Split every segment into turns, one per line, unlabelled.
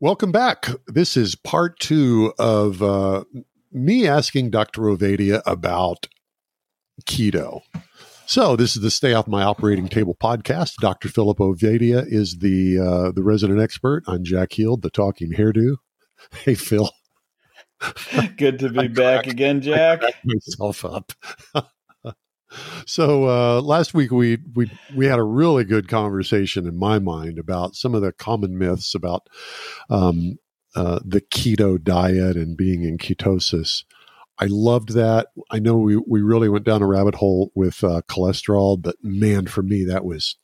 Welcome back. This is part two of uh, me asking Dr. Ovadia about keto. So this is the Stay Off My Operating Table podcast. Dr. Philip Ovadia is the uh, the resident expert. I'm Jack Heald, the talking hairdo. Hey, Phil.
Good to be back cracked, again, Jack.
myself up. so uh, last week we we we had a really good conversation in my mind about some of the common myths about um, uh, the keto diet and being in ketosis. I loved that. I know we we really went down a rabbit hole with uh, cholesterol, but man, for me that was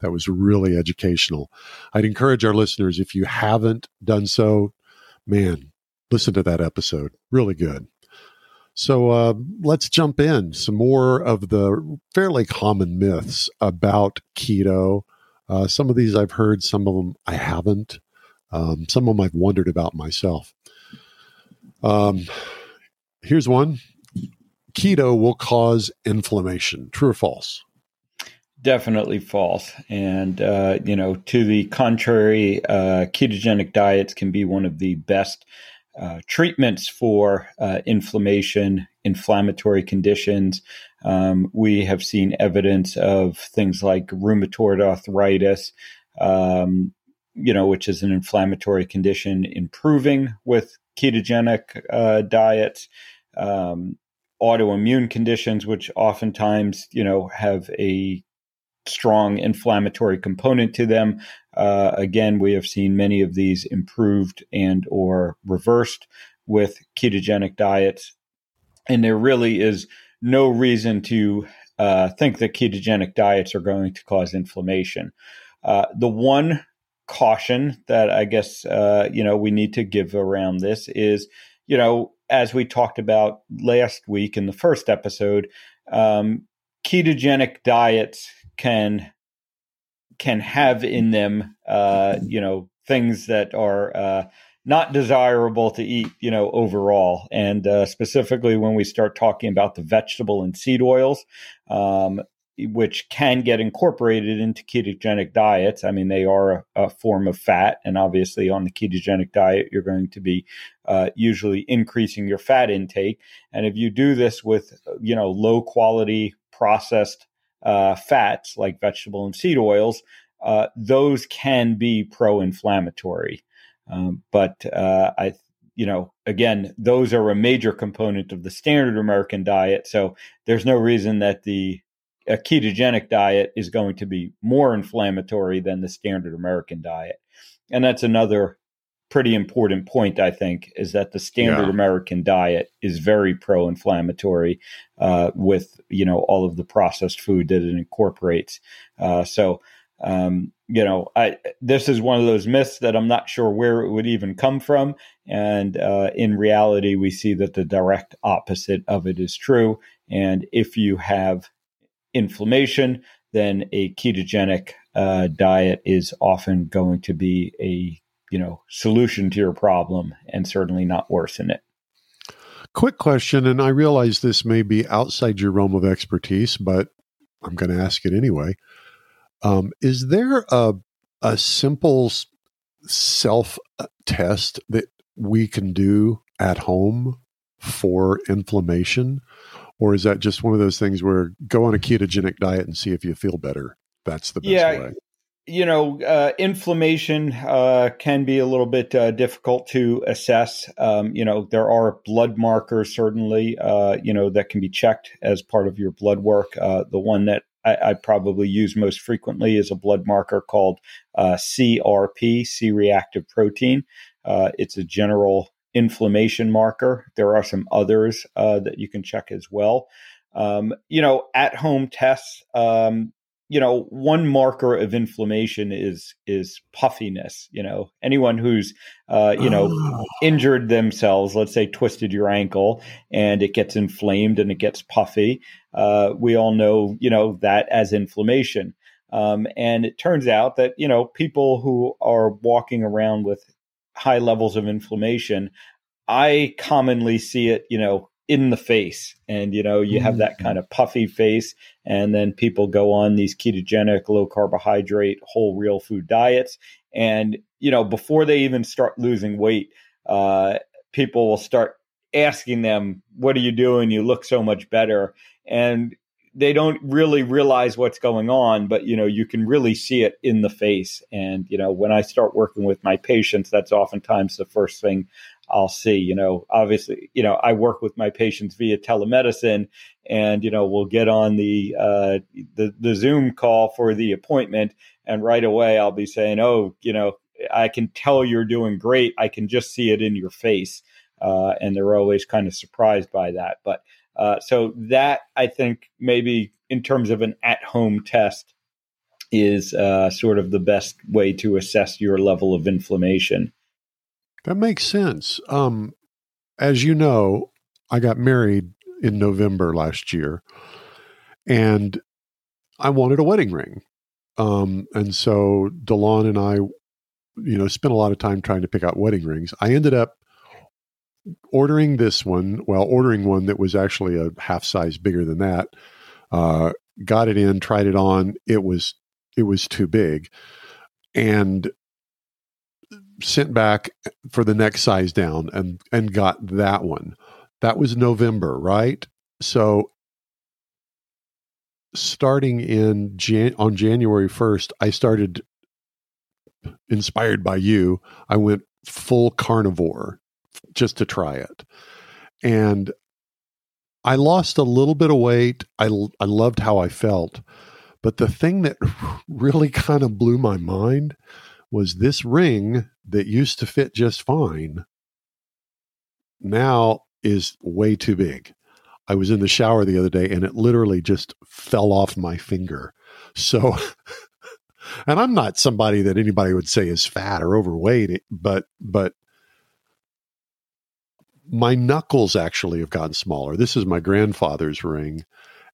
that was really educational. I'd encourage our listeners if you haven't done so, man, listen to that episode. Really good. So uh, let's jump in. Some more of the fairly common myths about keto. Uh, some of these I've heard, some of them I haven't. Um, some of them I've wondered about myself. Um, here's one keto will cause inflammation. True or false?
Definitely false. And, uh, you know, to the contrary, uh, ketogenic diets can be one of the best uh, treatments for uh, inflammation, inflammatory conditions. Um, we have seen evidence of things like rheumatoid arthritis, um, you know, which is an inflammatory condition, improving with ketogenic uh, diets. Um, autoimmune conditions, which oftentimes, you know, have a strong inflammatory component to them. Uh, again, we have seen many of these improved and or reversed with ketogenic diets, and there really is no reason to uh, think that ketogenic diets are going to cause inflammation. Uh, the one caution that I guess uh, you know we need to give around this is, you know, as we talked about last week in the first episode, um, ketogenic diets can can have in them, uh, you know, things that are uh, not desirable to eat, you know, overall. And uh, specifically when we start talking about the vegetable and seed oils, um, which can get incorporated into ketogenic diets. I mean, they are a, a, form of fat, and obviously, on the ketogenic diet, you're going to be uh, usually increasing your fat intake. And if you do this with, you know, low quality processed uh, fats like vegetable and seed oils, uh, those can be pro-inflammatory. Um, but uh, I, you know, again, those are a major component of the standard American diet. So there's no reason that the a ketogenic diet is going to be more inflammatory than the standard American diet. And that's another pretty important point, I think, is that the standard yeah. American diet is very pro-inflammatory uh, with you know all of the processed food that it incorporates. Uh, so um, you know, I this is one of those myths that I'm not sure where it would even come from, and uh, in reality, we see that the direct opposite of it is true. And if you have inflammation, then a ketogenic uh, diet is often going to be a you know solution to your problem and certainly not worsen it.
Quick question and i realize this may be outside your realm of expertise but i'm going to ask it anyway. Um, is there a, a simple self uh, test that we can do at home for inflammation? Or is that just one of those things where go on a ketogenic diet and see if you feel better? That's the best yeah, way
you know, uh, inflammation uh, can be a little bit uh, difficult to assess. Um, you know, there are blood markers certainly, uh, you know, that can be checked as part of your blood work. Uh, the one that I, I, probably use most frequently is a blood marker called uh, CRP, C reactive protein. it's a general inflammation marker. There are some others that you can check as well. Um, you know, at home tests, um, you know, one marker of inflammation is is puffiness. You know, anyone who's uh, you know oh. injured themselves, let's say twisted your ankle, and it gets inflamed and it gets puffy. Uh, we all know, you know, that as inflammation. Um, and it turns out that you know people who are walking around with high levels of inflammation, I commonly see it, you know, in the face and you know you have that mm-hmm. kind of puffy face and then people go on these ketogenic low carbohydrate whole real food diets and you know before they even start losing weight uh, people will start asking them what are you doing you look so much better and they don't really realize what's going on but you know you can really see it in the face and you know when i start working with my patients that's oftentimes the first thing I'll see. You know, obviously, you know, I work with my patients via telemedicine, and you know, we'll get on the uh, the the Zoom call for the appointment, and right away I'll be saying, "Oh, you know, I can tell you're doing great. I can just see it in your face," uh, and they're always kind of surprised by that. But uh, so that I think maybe in terms of an at-home test is uh, sort of the best way to assess your level of inflammation.
That makes sense. Um, as you know, I got married in November last year, and I wanted a wedding ring. Um, and so Delon and I, you know, spent a lot of time trying to pick out wedding rings. I ended up ordering this one, well, ordering one that was actually a half size bigger than that. Uh, got it in, tried it on. It was it was too big, and sent back for the next size down and and got that one. That was November, right? So starting in Jan- on January 1st, I started inspired by you. I went full carnivore just to try it. And I lost a little bit of weight. I I loved how I felt. But the thing that really kind of blew my mind was this ring that used to fit just fine now is way too big. I was in the shower the other day and it literally just fell off my finger. So, and I'm not somebody that anybody would say is fat or overweight, but, but my knuckles actually have gotten smaller. This is my grandfather's ring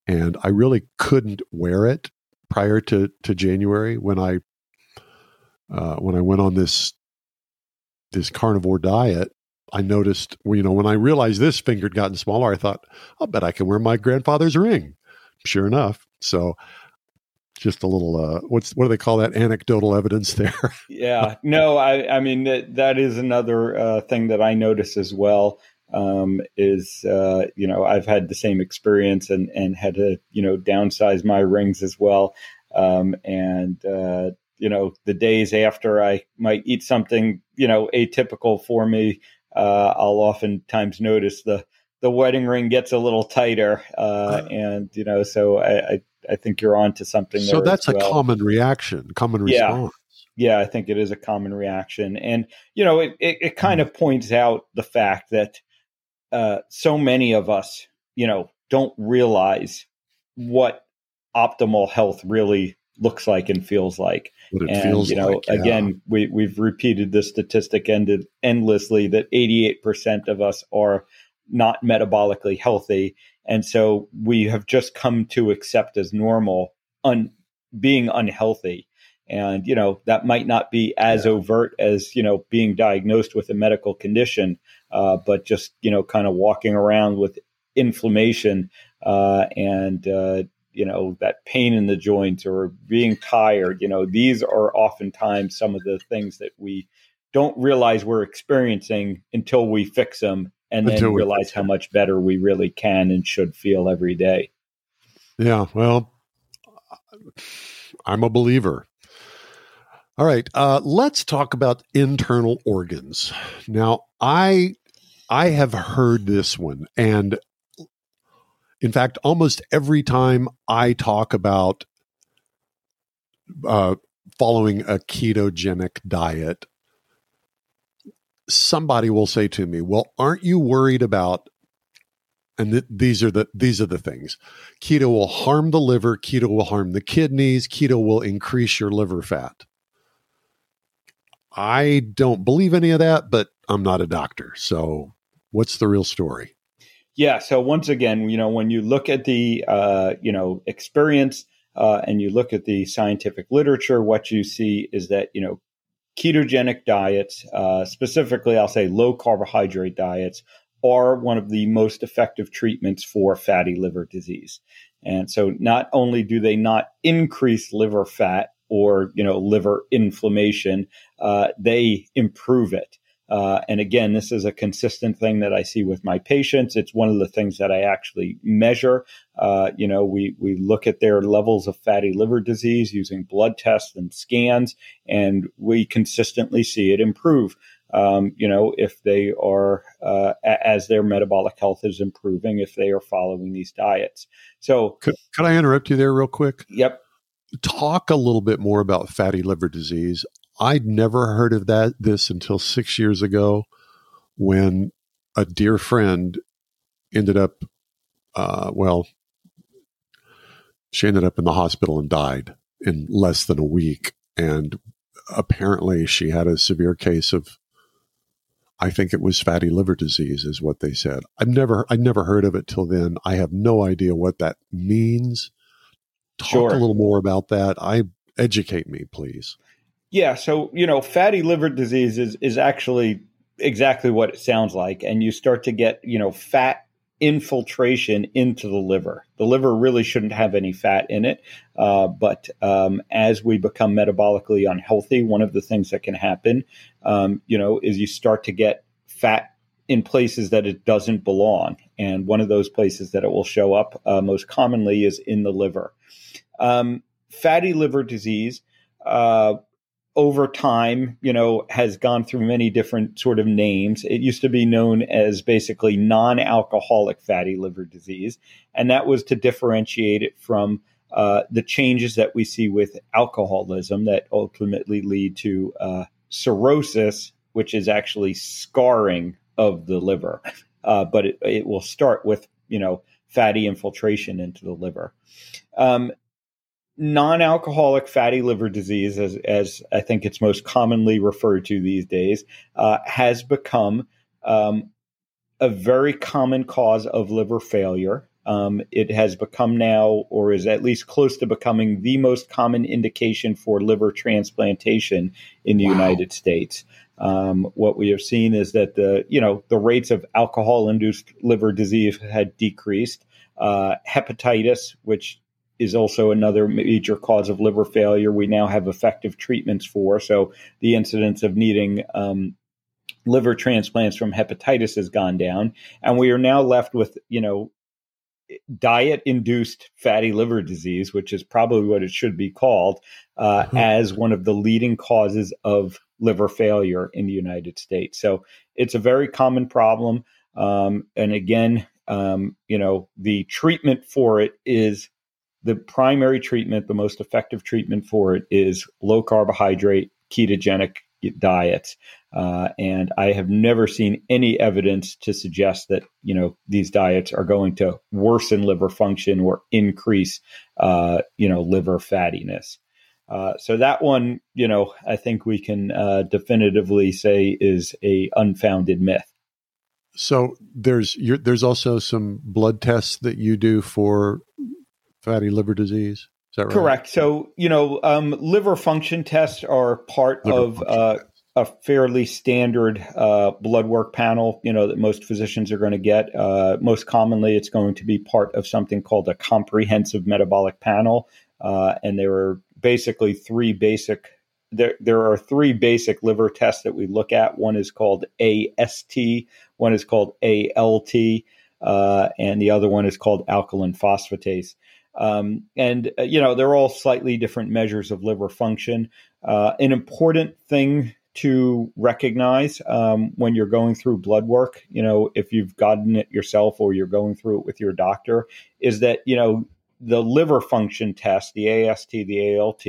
and I really couldn't wear it prior to, to January when I uh, when I went on this this carnivore diet, I noticed, you know, when I realized this finger had gotten smaller, I thought, I'll bet I can wear my grandfather's ring. Sure enough. So just a little uh what's what do they call that anecdotal evidence there
yeah no i i mean that that is another uh thing that i notice as well um is uh you know i've had the same experience and and had to you know downsize my rings as well um and uh you know the days after I might eat something you know atypical for me, uh, I'll oftentimes notice the the wedding ring gets a little tighter, uh, and you know, so I, I, I think you're on to something.
So that's well. a common reaction, common response.
Yeah. yeah, I think it is a common reaction, and you know, it it, it kind of points out the fact that uh, so many of us, you know, don't realize what optimal health really looks like and feels like. and you know, like, yeah. again, we we've repeated this statistic ended endlessly that 88% of us are not metabolically healthy, and so we have just come to accept as normal un, being unhealthy. And you know that might not be as yeah. overt as you know being diagnosed with a medical condition, uh, but just you know kind of walking around with inflammation uh, and uh, you know that pain in the joints or being tired you know these are oftentimes some of the things that we don't realize we're experiencing until we fix them and then until realize how much better we really can and should feel every day.
Yeah well i'm a believer. All right uh, let's talk about internal organs. Now i i have heard this one and in fact, almost every time I talk about uh, following a ketogenic diet, somebody will say to me, Well, aren't you worried about and th- these are the these are the things. Keto will harm the liver keto will harm the kidneys keto will increase your liver fat. I don't believe any of that but i'm not a doctor so what's the real story
yeah so once again you know when you look at the uh, you know experience uh, and you look at the scientific literature what you see is that you know ketogenic diets uh, specifically i'll say low carbohydrate diets are one of the most effective treatments for fatty liver disease. And so not only do they not increase liver fat or, you know, liver inflammation, uh, they improve it. Uh, and again, this is a consistent thing that I see with my patients. It's one of the things that I actually measure. Uh, you know, we we look at their levels of fatty liver disease using blood tests and scans, and we consistently see it improve um, you know, if they are, uh, as their metabolic health is improving, if they are following these diets. So,
could, could I interrupt you there real quick?
Yep.
Talk a little bit more about fatty liver disease. I'd never heard of that this until six years ago, when a dear friend ended up, uh, well, she ended up in the hospital and died in less than a week, and apparently she had a severe case of I think it was fatty liver disease, is what they said. I've never, I never heard of it till then. I have no idea what that means. Talk sure. a little more about that. I educate me, please.
Yeah, so you know, fatty liver disease is is actually exactly what it sounds like, and you start to get you know fat infiltration into the liver. The liver really shouldn't have any fat in it, uh, but um, as we become metabolically unhealthy, one of the things that can happen, um, you know, is you start to get fat in places that it doesn't belong, and one of those places that it will show up uh, most commonly is in the liver. Um, fatty liver disease. Uh, over time, you know, has gone through many different sort of names. It used to be known as basically non-alcoholic fatty liver disease, and that was to differentiate it from uh, the changes that we see with alcoholism that ultimately lead to uh, cirrhosis, which is actually scarring of the liver. Uh, but it, it, will start with you know fatty infiltration into the liver. Um, non-alcoholic fatty liver disease, as, as I think it's most commonly referred to these days, uh, has become um, a very common cause of liver failure. Um, it has become now, or is at least close to becoming, the most common indication for liver transplantation in the wow. United States. Um, what we have seen is that the you know the rates of alcohol-induced liver disease had decreased. Uh, hepatitis, which is also another major cause of liver failure. We now have effective treatments for. So the incidence of needing um, liver transplants from hepatitis has gone down, and we are now left with you know diet induced fatty liver disease, which is probably what it should be called, uh, mm-hmm. as one of the leading causes of liver failure in the United States. So it's a very common problem. Um, and again, um, you know, the treatment for it is the primary treatment, the most effective treatment for it is low carbohydrate, ketogenic diets. Uh, and I have never seen any evidence to suggest that you know these diets are going to worsen liver function or increase uh, you know liver fattiness. Uh, so that one, you know, I think we can uh, definitively say is a unfounded myth.
So there's there's also some blood tests that you do for fatty liver disease. Is that right?
Correct. So, you know, um, liver function tests are part liver of uh, a fairly standard uh, blood work panel, you know, that most physicians are going to get. Uh, most commonly, it's going to be part of something called a comprehensive metabolic panel. Uh, and there are basically three basic there, there are three basic liver tests that we look at. One is called AST, one is called ALT, uh, and the other one is called alkaline phosphatase. Um, and, uh, you know, they're all slightly different measures of liver function. Uh, an important thing to recognize um, when you're going through blood work, you know, if you've gotten it yourself or you're going through it with your doctor, is that, you know, the liver function test, the AST, the ALT,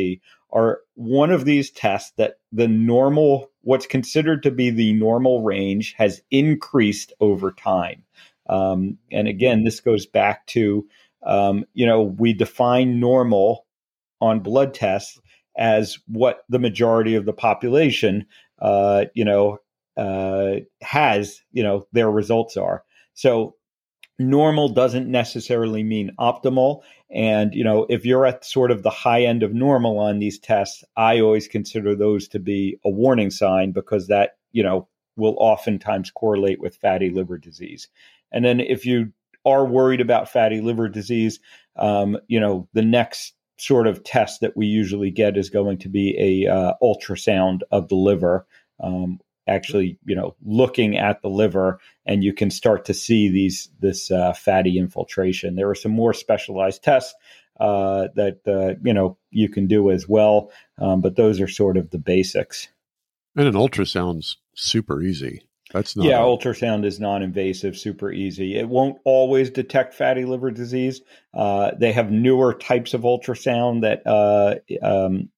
are one of these tests that the normal, what's considered to be the normal range, has increased over time. Um, and again, this goes back to um, you know we define normal on blood tests as what the majority of the population uh, you know uh, has you know their results are. So normal doesn't necessarily mean optimal and you know if you're at sort of the high end of normal on these tests i always consider those to be a warning sign because that you know will oftentimes correlate with fatty liver disease and then if you are worried about fatty liver disease um, you know the next sort of test that we usually get is going to be a uh, ultrasound of the liver um, actually you know looking at the liver and you can start to see these this uh, fatty infiltration. There are some more specialized tests uh, that uh, you know you can do as well um, but those are sort of the basics.
And an ultrasound's super easy that's not
yeah a- ultrasound is non-invasive super easy it won't always detect fatty liver disease uh, they have newer types of ultrasound that uh, um,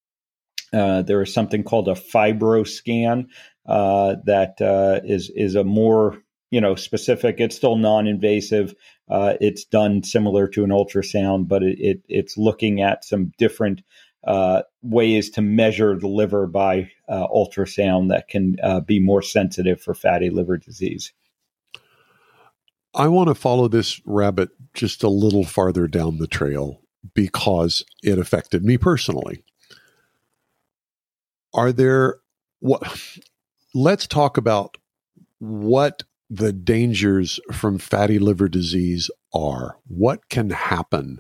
uh, there is something called a fibroscan uh, that uh, is is a more you know specific. It's still non-invasive. Uh, it's done similar to an ultrasound, but it, it it's looking at some different uh, ways to measure the liver by uh, ultrasound that can uh, be more sensitive for fatty liver disease.
I want to follow this rabbit just a little farther down the trail because it affected me personally. Are there what let's talk about what the dangers from fatty liver disease are. What can happen?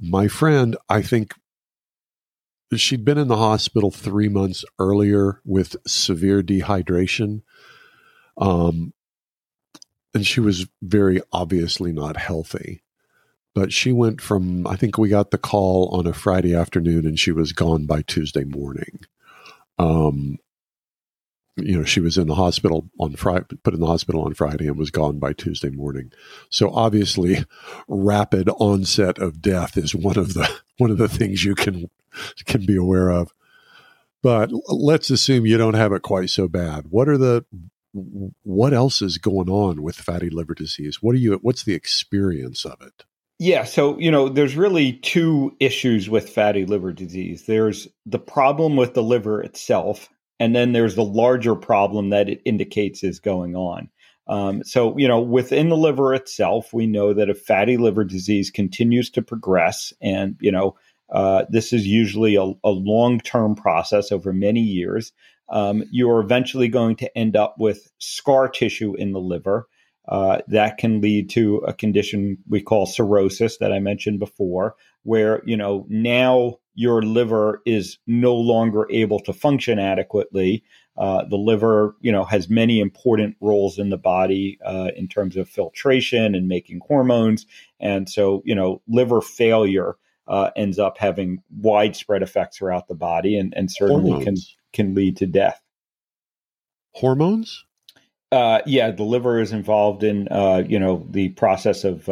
My friend, I think she'd been in the hospital three months earlier with severe dehydration. Um, and she was very obviously not healthy. But she went from, I think we got the call on a Friday afternoon and she was gone by Tuesday morning. Um, you know, she was in the hospital on Friday, put in the hospital on Friday and was gone by Tuesday morning. So obviously, rapid onset of death is one of the one of the things you can can be aware of. But let's assume you don't have it quite so bad. What are the what else is going on with fatty liver disease? What are you? What's the experience of it?
Yeah, so you know, there's really two issues with fatty liver disease. There's the problem with the liver itself, and then there's the larger problem that it indicates is going on. Um, so, you know, within the liver itself, we know that if fatty liver disease continues to progress, and, you know, uh, this is usually a, a long term process over many years, um, you're eventually going to end up with scar tissue in the liver. Uh, that can lead to a condition we call cirrhosis that I mentioned before, where, you know, now your liver is no longer able to function adequately. Uh, the liver, you know, has many important roles in the body uh, in terms of filtration and making hormones, and so you know, liver failure uh, ends up having widespread effects throughout the body, and, and certainly hormones. can can lead to death.
Hormones.
Uh, yeah, the liver is involved in uh, you know the process of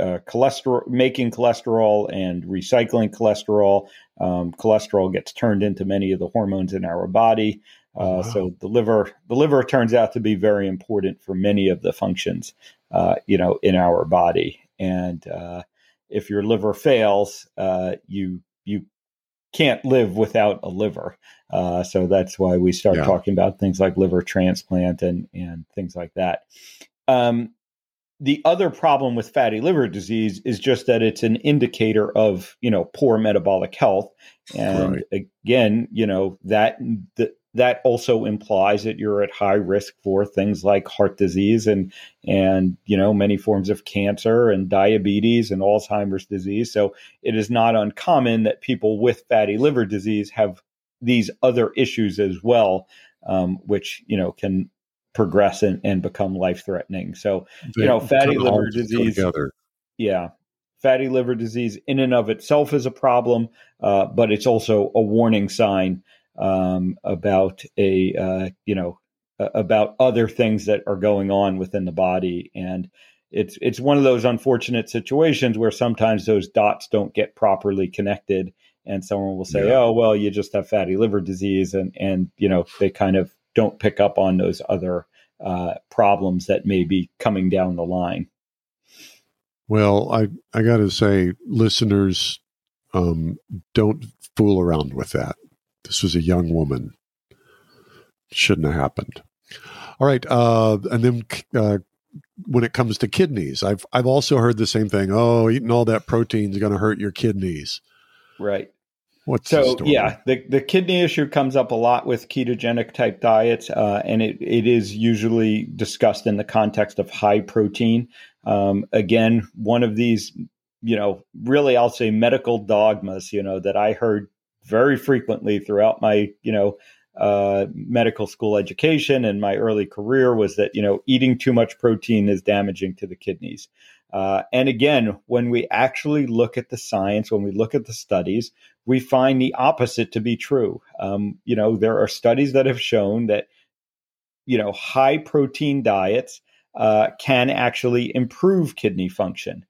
uh, cholesterol, making cholesterol and recycling cholesterol. Um, cholesterol gets turned into many of the hormones in our body. Uh, wow. So the liver, the liver turns out to be very important for many of the functions, uh, you know, in our body. And uh, if your liver fails, uh, you you can't live without a liver. Uh, so that's why we start yeah. talking about things like liver transplant and and things like that. Um, the other problem with fatty liver disease is just that it's an indicator of you know poor metabolic health and right. again you know that that also implies that you're at high risk for things like heart disease and and you know many forms of cancer and diabetes and alzheimer's disease so it is not uncommon that people with fatty liver disease have these other issues as well um, which you know can progress and, and become life threatening. So, they you know, fatty liver disease. Yeah. Fatty liver disease in and of itself is a problem, uh, but it's also a warning sign um, about a, uh, you know, about other things that are going on within the body. And it's, it's one of those unfortunate situations where sometimes those dots don't get properly connected and someone will say, yeah. "Oh, well, you just have fatty liver disease," and and you know they kind of don't pick up on those other uh, problems that may be coming down the line.
Well, I I got to say, listeners, um, don't fool around with that. This was a young woman. Shouldn't have happened. All right, uh, and then uh, when it comes to kidneys, I've I've also heard the same thing. Oh, eating all that protein is going to hurt your kidneys.
Right.
What's
so yeah, the the kidney issue comes up a lot with ketogenic type diets, uh, and it, it is usually discussed in the context of high protein. Um, again, one of these, you know, really I'll say medical dogmas, you know, that I heard very frequently throughout my, you know, uh, medical school education and my early career was that you know eating too much protein is damaging to the kidneys. Uh, and again, when we actually look at the science, when we look at the studies, we find the opposite to be true. Um, you know, there are studies that have shown that you know high protein diets uh, can actually improve kidney function.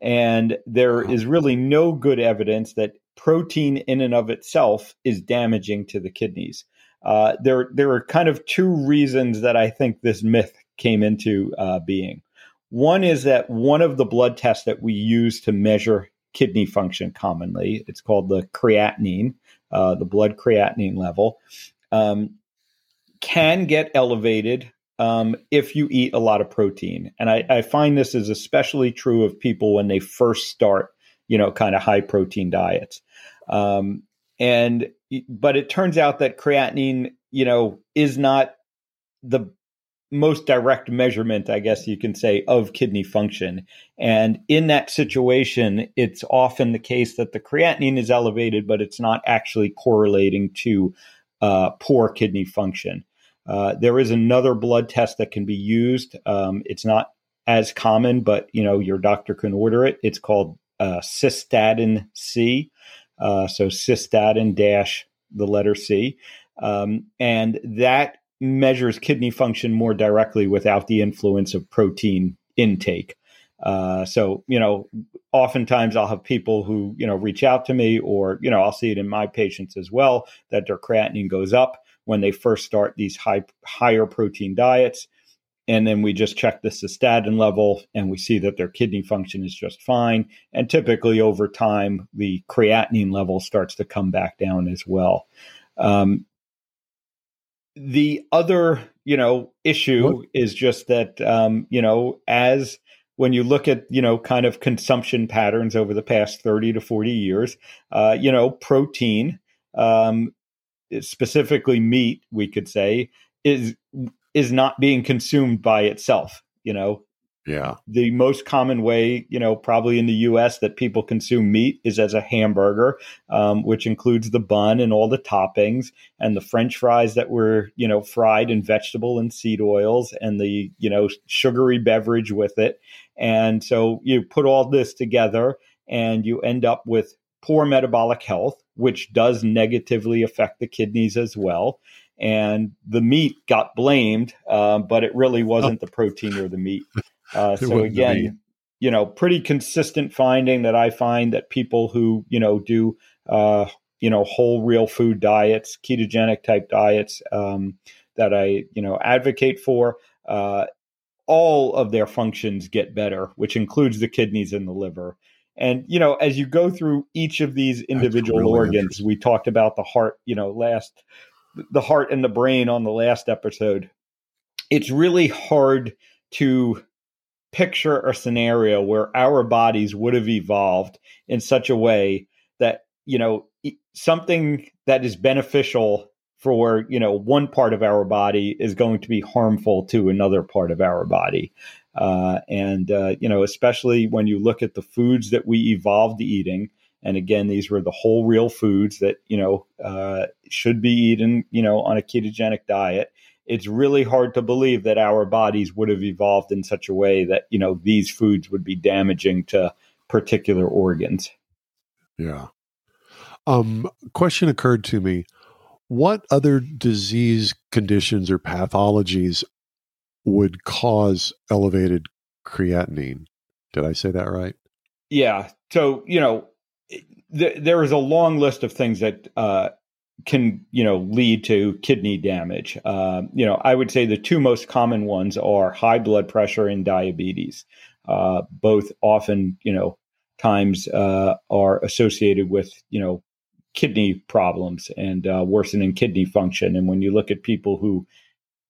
And there is really no good evidence that protein in and of itself is damaging to the kidneys. Uh, there, there are kind of two reasons that I think this myth came into uh, being. One is that one of the blood tests that we use to measure kidney function commonly, it's called the creatinine, uh, the blood creatinine level, um, can get elevated um, if you eat a lot of protein. And I, I, find this is especially true of people when they first start, you know, kind of high protein diets. Um, and but it turns out that creatinine, you know, is not the most direct measurement, I guess you can say, of kidney function. And in that situation, it's often the case that the creatinine is elevated, but it's not actually correlating to uh, poor kidney function. Uh, there is another blood test that can be used. Um, it's not as common, but you know your doctor can order it. It's called uh, cystatin C. Uh, so cystatin dash the letter C, um, and that measures kidney function more directly without the influence of protein intake. Uh, so you know, oftentimes I'll have people who you know reach out to me, or you know, I'll see it in my patients as well that their creatinine goes up when they first start these high higher protein diets. And then we just check the cystatin level and we see that their kidney function is just fine. And typically over time the creatinine level starts to come back down as well. Um, the other you know issue what? is just that um, you know as when you look at you know kind of consumption patterns over the past 30 to 40 years uh, you know protein um, specifically meat we could say is is not being consumed by itself you know
yeah.
The most common way you know probably in the us that people consume meat is as a hamburger um, which includes the bun and all the toppings and the french fries that were you know fried in vegetable and seed oils and the you know sugary beverage with it. And so you put all this together and you end up with poor metabolic health which does negatively affect the kidneys as well. And the meat got blamed, uh, but it really wasn't the protein or the meat. Uh, so again, you know, pretty consistent finding that I find that people who you know do uh, you know whole real food diets, ketogenic type diets um, that I you know advocate for. Uh, all of their functions get better, which includes the kidneys and the liver. And you know, as you go through each of these individual really organs, we talked about the heart, you know, last the heart and the brain on the last episode, it's really hard to picture a scenario where our bodies would have evolved in such a way that, you know, something that is beneficial for, you know, one part of our body is going to be harmful to another part of our body. Uh, and, uh, you know, especially when you look at the foods that we evolved eating, and again, these were the whole real foods that, you know, uh, should be eaten, you know, on a ketogenic diet. It's really hard to believe that our bodies would have evolved in such a way that, you know, these foods would be damaging to particular organs.
Yeah. Um, question occurred to me. What other disease conditions or pathologies would cause elevated creatinine? Did I say that right?
Yeah. So, you know, there is a long list of things that uh, can you know lead to kidney damage. Uh, you know, I would say the two most common ones are high blood pressure and diabetes. Uh, both often, you know, times uh, are associated with you know kidney problems and uh, worsening kidney function. And when you look at people who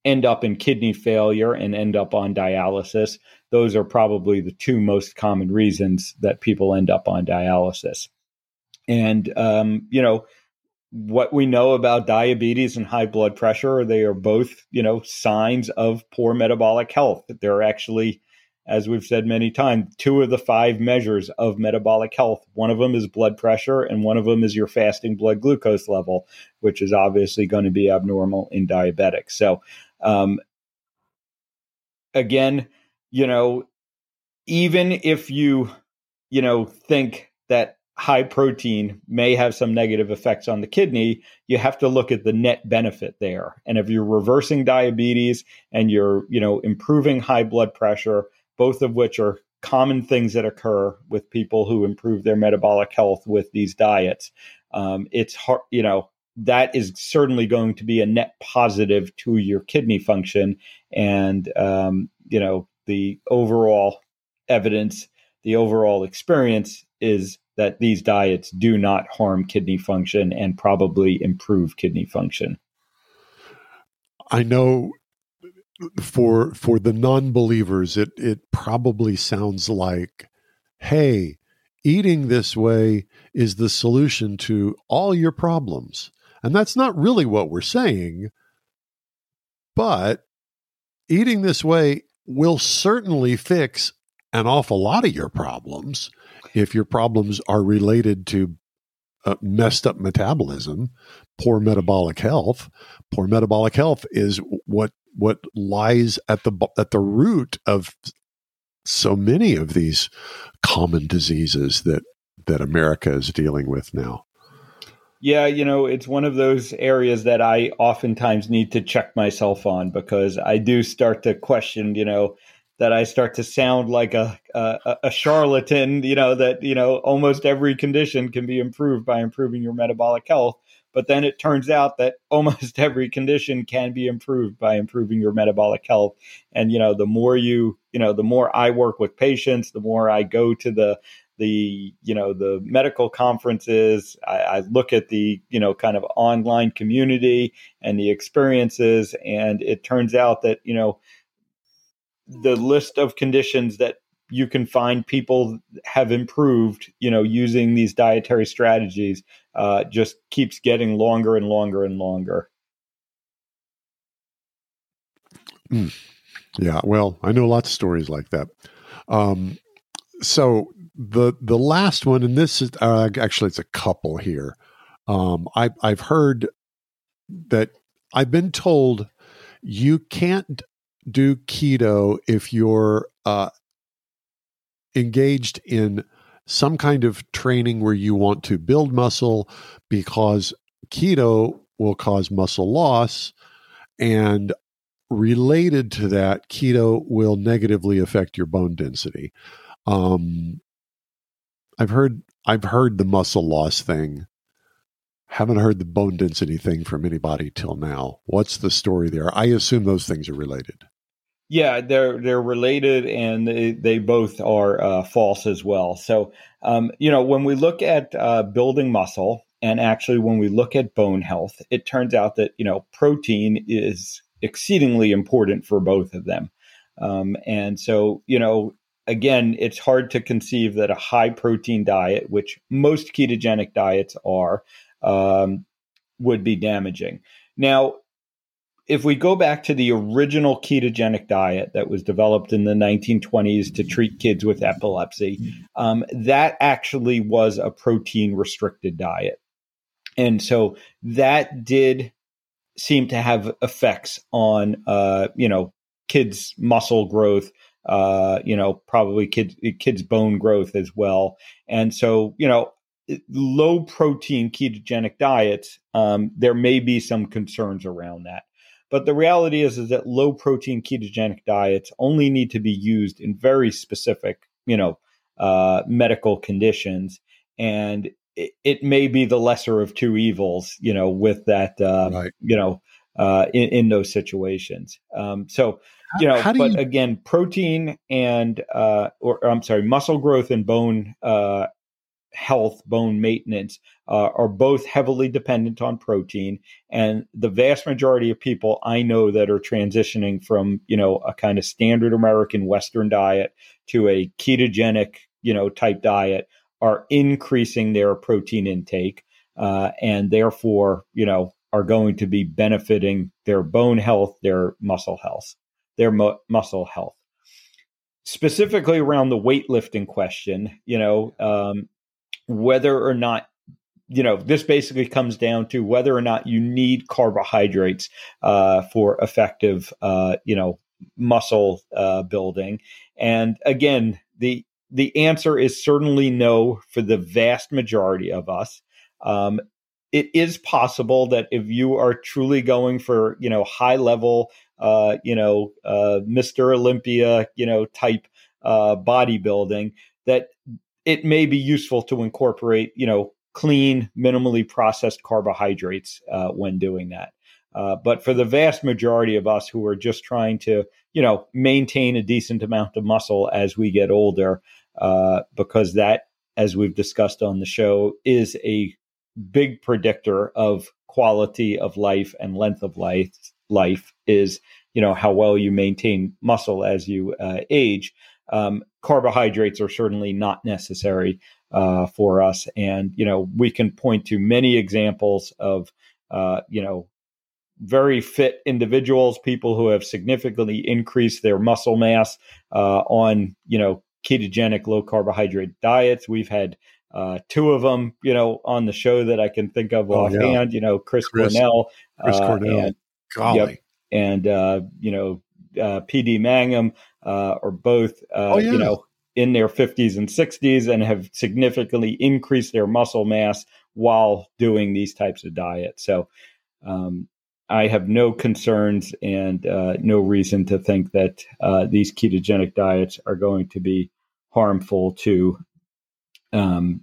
end up in kidney failure and end up on dialysis, those are probably the two most common reasons that people end up on dialysis. And um, you know what we know about diabetes and high blood pressure, they are both you know signs of poor metabolic health. They're actually as we've said many times, two of the five measures of metabolic health. One of them is blood pressure, and one of them is your fasting blood glucose level, which is obviously going to be abnormal in diabetics. So, um, again, you know, even if you, you know, think that high protein may have some negative effects on the kidney, you have to look at the net benefit there. And if you're reversing diabetes and you're, you know, improving high blood pressure, both of which are common things that occur with people who improve their metabolic health with these diets. Um, it's hard, you know, that is certainly going to be a net positive to your kidney function. And, um, you know, the overall evidence, the overall experience is that these diets do not harm kidney function and probably improve kidney function.
I know for for the non-believers it it probably sounds like hey eating this way is the solution to all your problems and that's not really what we're saying but eating this way will certainly fix an awful lot of your problems if your problems are related to uh, messed up metabolism, poor metabolic health. Poor metabolic health is what what lies at the at the root of so many of these common diseases that that America is dealing with now.
Yeah, you know, it's one of those areas that I oftentimes need to check myself on because I do start to question, you know, that I start to sound like a, a, a charlatan, you know, that, you know, almost every condition can be improved by improving your metabolic health. But then it turns out that almost every condition can be improved by improving your metabolic health. And, you know, the more you, you know, the more I work with patients, the more I go to the, the, you know, the medical conferences, I, I look at the, you know, kind of online community and the experiences. And it turns out that, you know, the list of conditions that you can find people have improved, you know, using these dietary strategies, uh, just keeps getting longer and longer and longer.
Mm. Yeah, well, I know lots of stories like that. Um, so the the last one, and this is uh, actually it's a couple here. Um, I, I've heard that I've been told you can't do keto if you're uh, engaged in some kind of training where you want to build muscle because keto will cause muscle loss and related to that keto will negatively affect your bone density. Um, i've heard i've heard the muscle loss thing. Haven't heard the bone density thing from anybody till now. What's the story there? I assume those things are related
yeah, they're they're related, and they, they both are uh, false as well. So, um, you know, when we look at uh, building muscle, and actually when we look at bone health, it turns out that you know protein is exceedingly important for both of them. Um, and so, you know, again, it's hard to conceive that a high protein diet, which most ketogenic diets are, um, would be damaging. Now, if we go back to the original ketogenic diet that was developed in the 1920s to treat kids with epilepsy, um, that actually was a protein restricted diet. And so that did seem to have effects on, uh, you know, kids' muscle growth, uh, you know, probably kids kids' bone growth as well. And so, you know, low protein ketogenic diets, um, there may be some concerns around that. But the reality is, is that low protein ketogenic diets only need to be used in very specific, you know, uh, medical conditions. And it, it, may be the lesser of two evils, you know, with that, uh, right. you know, uh, in, in those situations. Um, so, you know, but you... again, protein and, uh, or, or, I'm sorry, muscle growth and bone uh, health, bone maintenance uh, are both heavily dependent on protein. And the vast majority of people I know that are transitioning from, you know, a kind of standard American Western diet to a ketogenic, you know, type diet are increasing their protein intake. Uh, and therefore, you know, are going to be benefiting their bone health, their muscle health, their mu- muscle health specifically around the weightlifting question, you know, um, whether or not you know this basically comes down to whether or not you need carbohydrates uh, for effective uh, you know muscle uh, building. And again the the answer is certainly no for the vast majority of us. Um, it is possible that if you are truly going for you know high level uh, you know uh, mr olympia you know type uh, bodybuilding that it may be useful to incorporate, you know, clean, minimally processed carbohydrates uh, when doing that. Uh, but for the vast majority of us who are just trying to, you know, maintain a decent amount of muscle as we get older, uh, because that, as we've discussed on the show, is a big predictor of quality of life and length of life. Life is, you know, how well you maintain muscle as you uh, age um, carbohydrates are certainly not necessary uh, for us. And, you know, we can point to many examples of, uh, you know, very fit individuals, people who have significantly increased their muscle mass uh, on, you know, ketogenic low carbohydrate diets. We've had uh, two of them, you know, on the show that I can think of oh, offhand. Yeah. You know, Chris, Chris Cornell,
Chris uh, Cornell,
and, Golly. Yep, and uh, you know, uh, PD Mangan uh, or both, uh, oh, yeah. you know, in their 50s and 60s and have significantly increased their muscle mass while doing these types of diets. So um, I have no concerns and uh, no reason to think that uh, these ketogenic diets are going to be harmful to um,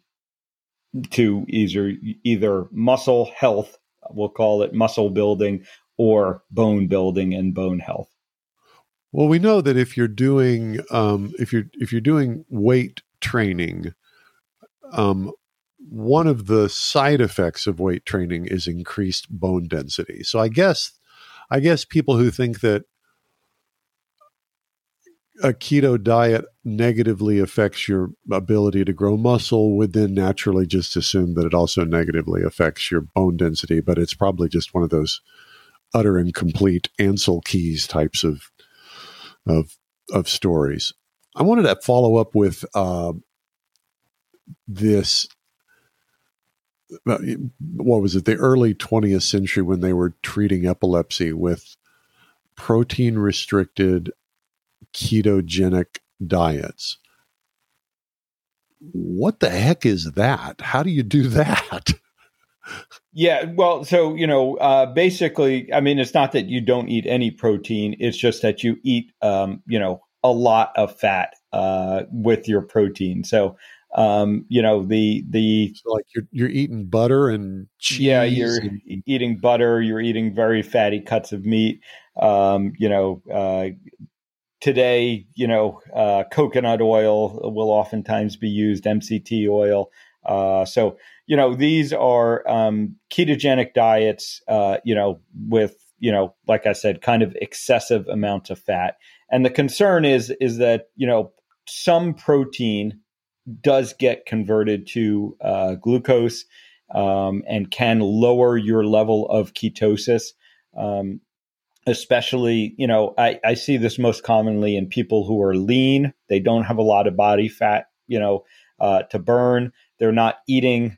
to either either muscle health, we'll call it muscle building, or bone building and bone health.
Well, we know that if you're doing um, if you're if you're doing weight training, um, one of the side effects of weight training is increased bone density. So I guess I guess people who think that a keto diet negatively affects your ability to grow muscle would then naturally just assume that it also negatively affects your bone density, but it's probably just one of those utter and complete Ancel Keys types of of of stories. I wanted to follow up with uh, this. Uh, what was it? The early 20th century when they were treating epilepsy with protein restricted ketogenic diets. What the heck is that? How do you do that?
Yeah, well, so you know, uh, basically, I mean, it's not that you don't eat any protein; it's just that you eat, um, you know, a lot of fat uh, with your protein. So, um, you know, the the
so like you're you're eating butter and cheese.
Yeah, you're and- eating butter. You're eating very fatty cuts of meat. Um, you know, uh, today, you know, uh, coconut oil will oftentimes be used, MCT oil. Uh, so you know, these are um, ketogenic diets, uh, you know, with, you know, like I said, kind of excessive amounts of fat. And the concern is, is that, you know, some protein does get converted to uh, glucose um, and can lower your level of ketosis. Um, especially, you know, I, I see this most commonly in people who are lean. They don't have a lot of body fat, you know, uh, to burn. They're not eating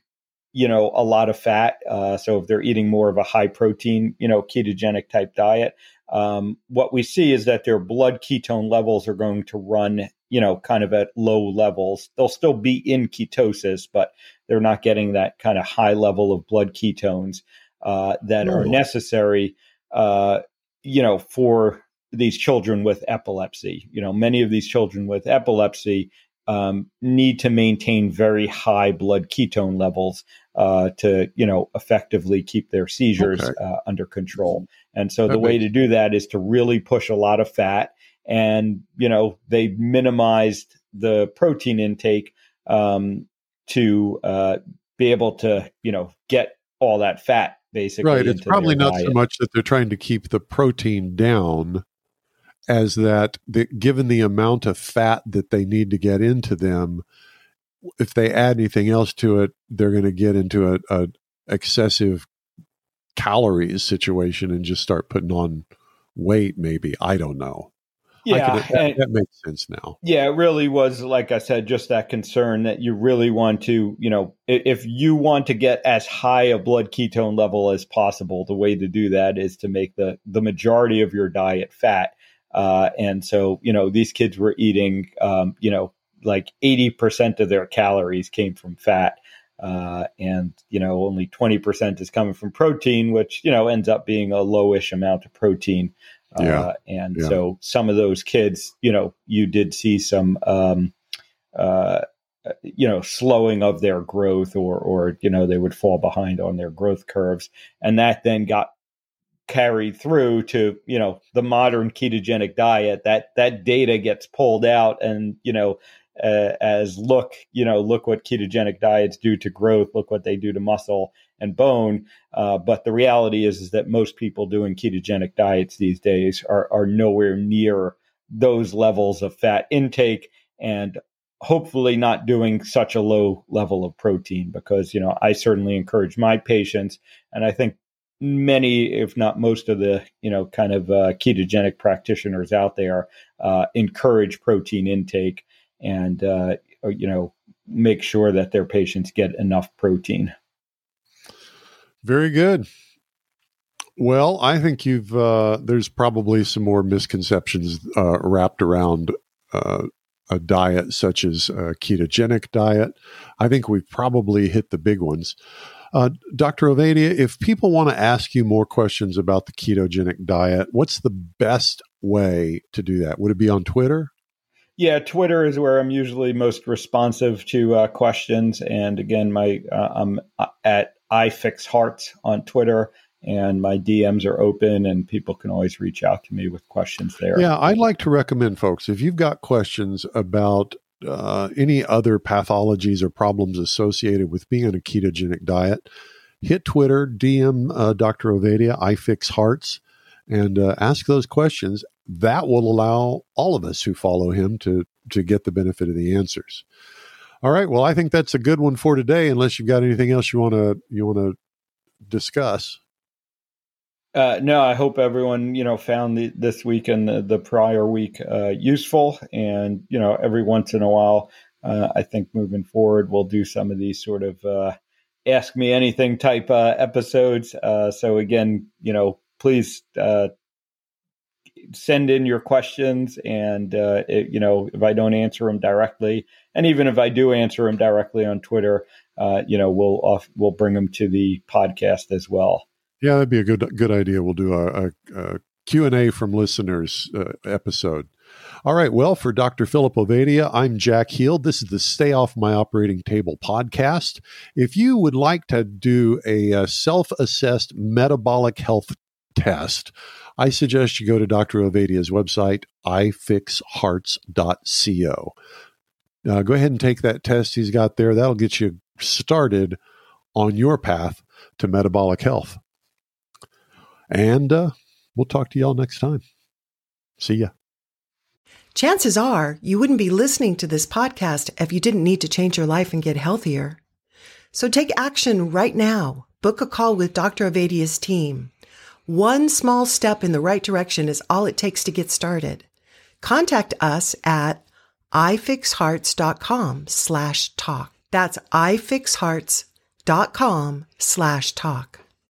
you know a lot of fat uh, so if they're eating more of a high protein you know ketogenic type diet um, what we see is that their blood ketone levels are going to run you know kind of at low levels. They'll still be in ketosis but they're not getting that kind of high level of blood ketones uh, that are necessary uh, you know for these children with epilepsy. You know many of these children with epilepsy um, need to maintain very high blood ketone levels uh, to you know effectively keep their seizures okay. uh, under control. And so the way to do that is to really push a lot of fat, and you know they minimized the protein intake um, to uh, be able to you know get all that fat basically.
Right. It's probably not diet. so much that they're trying to keep the protein down as that the, given the amount of fat that they need to get into them, if they add anything else to it, they're going to get into a, a excessive calories situation and just start putting on weight. Maybe I don't know.
Yeah,
could, that, that, makes sense now.
Yeah, it really was, like I said, just that concern that you really want to, you know, if you want to get as high a blood ketone level as possible, the way to do that is to make the the majority of your diet fat. Uh, and so, you know, these kids were eating, um, you know, like 80% of their calories came from fat. Uh, and, you know, only 20% is coming from protein, which, you know, ends up being a lowish amount of protein. Uh, yeah. and yeah. so some of those kids, you know, you did see some, um, uh, you know, slowing of their growth or, or, you know, they would fall behind on their growth curves. And that then got carried through to you know the modern ketogenic diet that that data gets pulled out and you know uh, as look you know look what ketogenic diets do to growth look what they do to muscle and bone. Uh, but the reality is is that most people doing ketogenic diets these days are are nowhere near those levels of fat intake and hopefully not doing such a low level of protein because you know I certainly encourage my patients and I think many, if not most of the, you know, kind of uh, ketogenic practitioners out there uh, encourage protein intake and, uh, you know, make sure that their patients get enough protein.
Very good. Well, I think you've, uh, there's probably some more misconceptions uh, wrapped around uh, a diet such as a ketogenic diet. I think we've probably hit the big ones. Uh, Dr. Ovadia, if people want to ask you more questions about the ketogenic diet, what's the best way to do that? Would it be on Twitter?
Yeah, Twitter is where I'm usually most responsive to uh, questions. And again, my uh, I'm uh, at iFixHearts on Twitter, and my DMs are open, and people can always reach out to me with questions there.
Yeah, I'd like to recommend folks if you've got questions about uh, any other pathologies or problems associated with being on a ketogenic diet, hit Twitter, DM uh, Dr. Ovadia, iFixHearts, and uh, ask those questions. That will allow all of us who follow him to to get the benefit of the answers. All right. Well, I think that's a good one for today. Unless you've got anything else you want to you want to discuss.
Uh, no, I hope everyone you know found the, this week and the, the prior week uh, useful, and you know every once in a while, uh, I think moving forward we'll do some of these sort of uh, ask me anything type uh, episodes. Uh, so again, you know, please send in your questions, and it, you know if I don't answer them directly, and even if I do answer them directly on Twitter, you know we'll off, we'll bring them to the podcast as well.
Yeah, that'd be a good good idea. We'll do a, a, a Q and A from listeners uh, episode. All right. Well, for Dr. Philip Ovadia, I'm Jack Heald. This is the Stay Off My Operating Table podcast. If you would like to do a, a self assessed metabolic health test, I suggest you go to Dr. Ovadia's website, ifixhearts.co. Uh, go ahead and take that test he's got there. That'll get you started on your path to metabolic health. And uh, we'll talk to y'all next time. See ya.
Chances are you wouldn't be listening to this podcast if you didn't need to change your life and get healthier. So take action right now. Book a call with Dr. Ovadia's team. One small step in the right direction is all it takes to get started. Contact us at ifixhearts.com slash talk. That's ifixhearts.com slash talk.